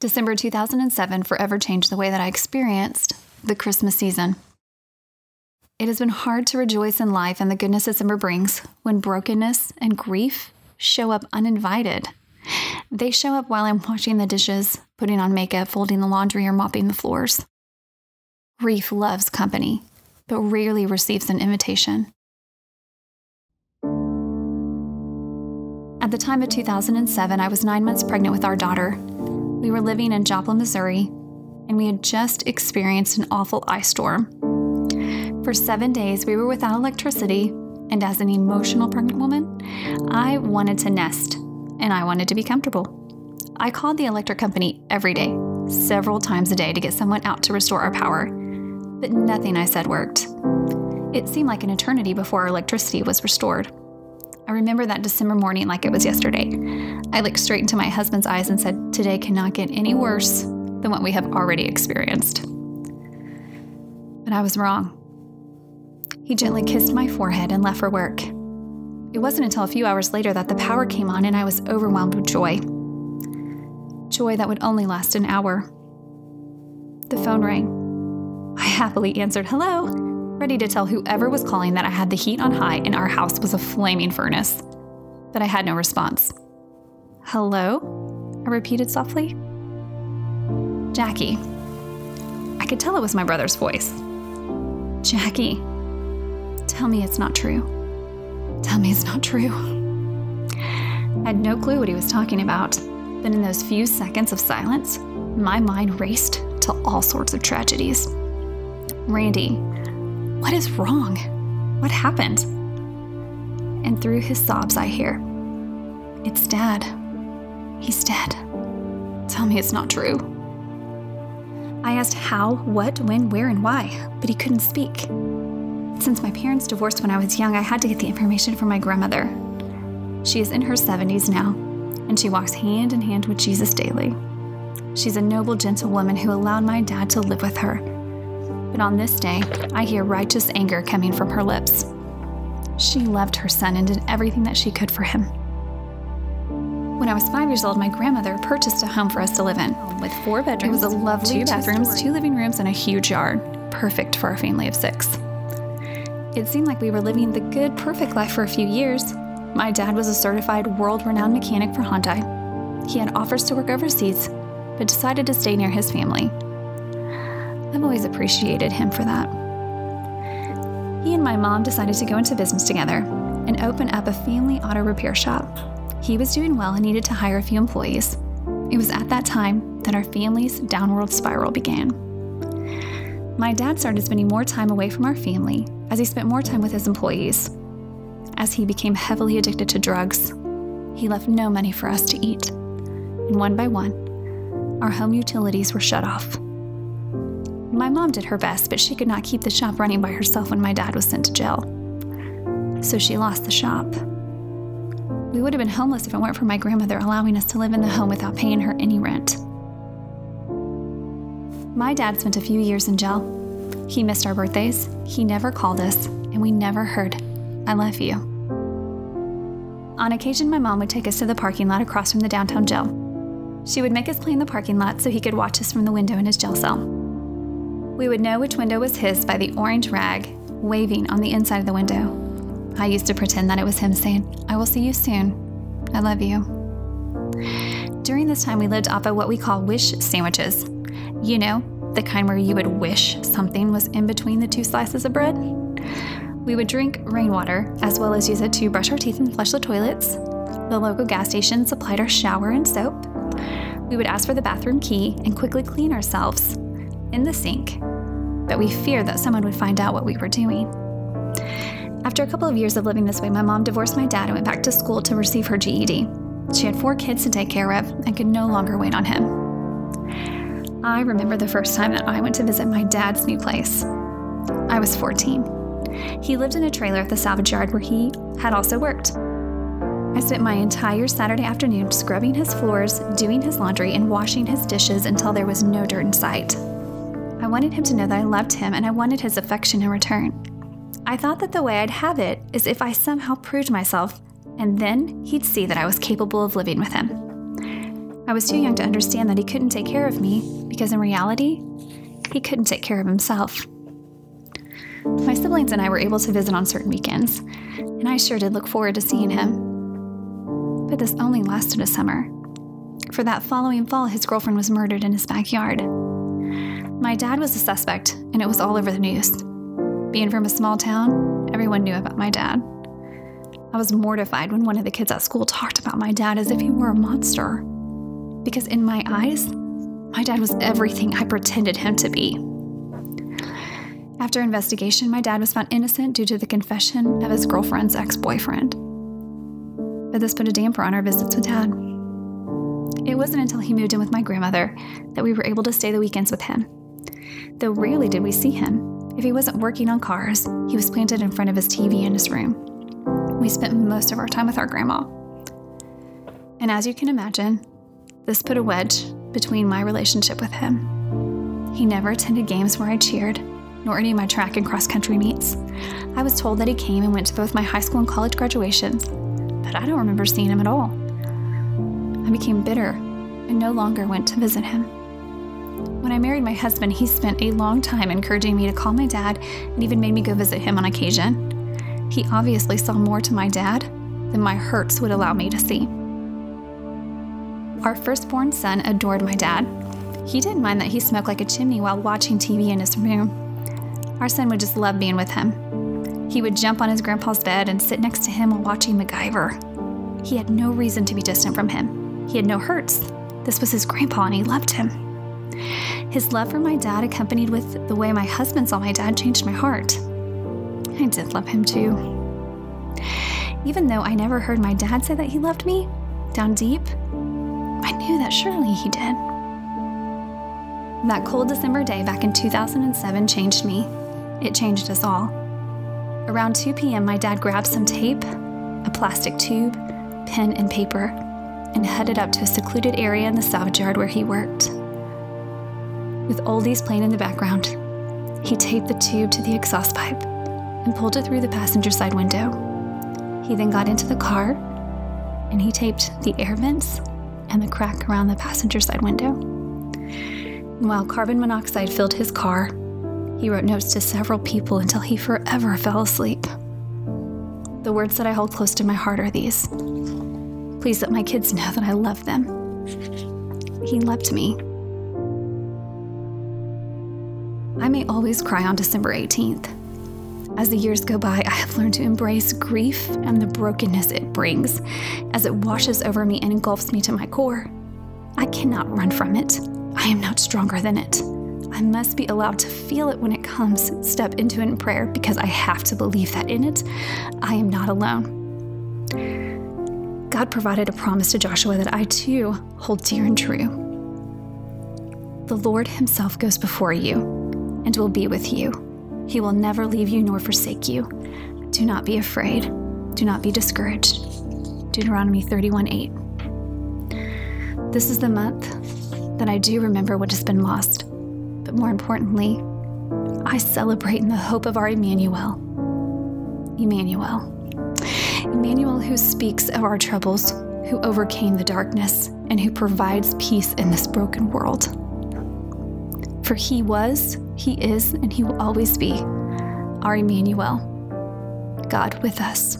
December 2007 forever changed the way that I experienced the Christmas season. It has been hard to rejoice in life and the goodness December brings when brokenness and grief show up uninvited. They show up while I'm washing the dishes, putting on makeup, folding the laundry, or mopping the floors. Grief loves company, but rarely receives an invitation. At the time of 2007, I was nine months pregnant with our daughter, we were living in Joplin, Missouri, and we had just experienced an awful ice storm. For seven days, we were without electricity, and as an emotional pregnant woman, I wanted to nest and I wanted to be comfortable. I called the electric company every day, several times a day, to get someone out to restore our power, but nothing I said worked. It seemed like an eternity before our electricity was restored. I remember that December morning like it was yesterday. I looked straight into my husband's eyes and said, Today cannot get any worse than what we have already experienced. But I was wrong. He gently kissed my forehead and left for work. It wasn't until a few hours later that the power came on and I was overwhelmed with joy. Joy that would only last an hour. The phone rang. I happily answered, Hello ready to tell whoever was calling that I had the heat on high and our house was a flaming furnace. But I had no response. Hello? I repeated softly. Jackie. I could tell it was my brother's voice. Jackie, tell me it's not true. Tell me it's not true. I had no clue what he was talking about, but in those few seconds of silence, my mind raced to all sorts of tragedies. Randy, what is wrong? What happened? And through his sobs, I hear, It's Dad. He's dead. Tell me it's not true. I asked how, what, when, where, and why, but he couldn't speak. Since my parents divorced when I was young, I had to get the information from my grandmother. She is in her 70s now, and she walks hand in hand with Jesus daily. She's a noble, gentle woman who allowed my dad to live with her but on this day, I hear righteous anger coming from her lips. She loved her son and did everything that she could for him. When I was five years old, my grandmother purchased a home for us to live in with four bedrooms. It was a lovely two bathrooms, two living rooms, and a huge yard, perfect for a family of six. It seemed like we were living the good, perfect life for a few years. My dad was a certified, world renowned mechanic for Hyundai. He had offers to work overseas, but decided to stay near his family. I've always appreciated him for that. He and my mom decided to go into business together and open up a family auto repair shop. He was doing well and needed to hire a few employees. It was at that time that our family's downward spiral began. My dad started spending more time away from our family as he spent more time with his employees. As he became heavily addicted to drugs, he left no money for us to eat. And one by one, our home utilities were shut off. My mom did her best, but she could not keep the shop running by herself when my dad was sent to jail. So she lost the shop. We would have been homeless if it weren't for my grandmother allowing us to live in the home without paying her any rent. My dad spent a few years in jail. He missed our birthdays, he never called us, and we never heard, I love you. On occasion, my mom would take us to the parking lot across from the downtown jail. She would make us play in the parking lot so he could watch us from the window in his jail cell. We would know which window was his by the orange rag waving on the inside of the window. I used to pretend that it was him saying, I will see you soon. I love you. During this time, we lived off of what we call wish sandwiches. You know, the kind where you would wish something was in between the two slices of bread. We would drink rainwater as well as use it to brush our teeth and flush the toilets. The local gas station supplied our shower and soap. We would ask for the bathroom key and quickly clean ourselves in the sink but we feared that someone would find out what we were doing. After a couple of years of living this way, my mom divorced my dad and went back to school to receive her GED. She had four kids to take care of and could no longer wait on him. I remember the first time that I went to visit my dad's new place. I was 14. He lived in a trailer at the salvage yard where he had also worked. I spent my entire Saturday afternoon scrubbing his floors, doing his laundry, and washing his dishes until there was no dirt in sight. I wanted him to know that I loved him and I wanted his affection in return. I thought that the way I'd have it is if I somehow proved myself, and then he'd see that I was capable of living with him. I was too young to understand that he couldn't take care of me because in reality, he couldn't take care of himself. My siblings and I were able to visit on certain weekends, and I sure did look forward to seeing him. But this only lasted a summer. For that following fall, his girlfriend was murdered in his backyard. My dad was a suspect, and it was all over the news. Being from a small town, everyone knew about my dad. I was mortified when one of the kids at school talked about my dad as if he were a monster. Because in my eyes, my dad was everything I pretended him to be. After investigation, my dad was found innocent due to the confession of his girlfriend's ex boyfriend. But this put a damper on our visits with dad. It wasn't until he moved in with my grandmother that we were able to stay the weekends with him. Though rarely did we see him. If he wasn't working on cars, he was planted in front of his TV in his room. We spent most of our time with our grandma. And as you can imagine, this put a wedge between my relationship with him. He never attended games where I cheered, nor any of my track and cross country meets. I was told that he came and went to both my high school and college graduations, but I don't remember seeing him at all. I became bitter and no longer went to visit him. When I married my husband, he spent a long time encouraging me to call my dad and even made me go visit him on occasion. He obviously saw more to my dad than my hurts would allow me to see. Our firstborn son adored my dad. He didn't mind that he smoked like a chimney while watching TV in his room. Our son would just love being with him. He would jump on his grandpa's bed and sit next to him while watching MacGyver. He had no reason to be distant from him. He had no hurts. This was his grandpa and he loved him. His love for my dad, accompanied with the way my husband saw my dad, changed my heart. I did love him too. Even though I never heard my dad say that he loved me, down deep, I knew that surely he did. That cold December day back in 2007 changed me. It changed us all. Around 2 p.m., my dad grabbed some tape, a plastic tube, pen, and paper, and headed up to a secluded area in the salvage yard where he worked. With oldies playing in the background, he taped the tube to the exhaust pipe and pulled it through the passenger side window. He then got into the car and he taped the air vents and the crack around the passenger side window. While carbon monoxide filled his car, he wrote notes to several people until he forever fell asleep. The words that I hold close to my heart are these Please let my kids know that I love them. He loved me. I may always cry on December 18th. As the years go by, I have learned to embrace grief and the brokenness it brings as it washes over me and engulfs me to my core. I cannot run from it. I am not stronger than it. I must be allowed to feel it when it comes, step into it in prayer because I have to believe that in it, I am not alone. God provided a promise to Joshua that I too hold dear and true. The Lord Himself goes before you and will be with you. He will never leave you nor forsake you. Do not be afraid. Do not be discouraged. Deuteronomy 31 8. This is the month that I do remember what has been lost, but more importantly, I celebrate in the hope of our Emmanuel. Emmanuel. Emmanuel, who speaks of our troubles, who overcame the darkness, and who provides peace in this broken world. For he was, he is, and He will always be our Emmanuel, God with us.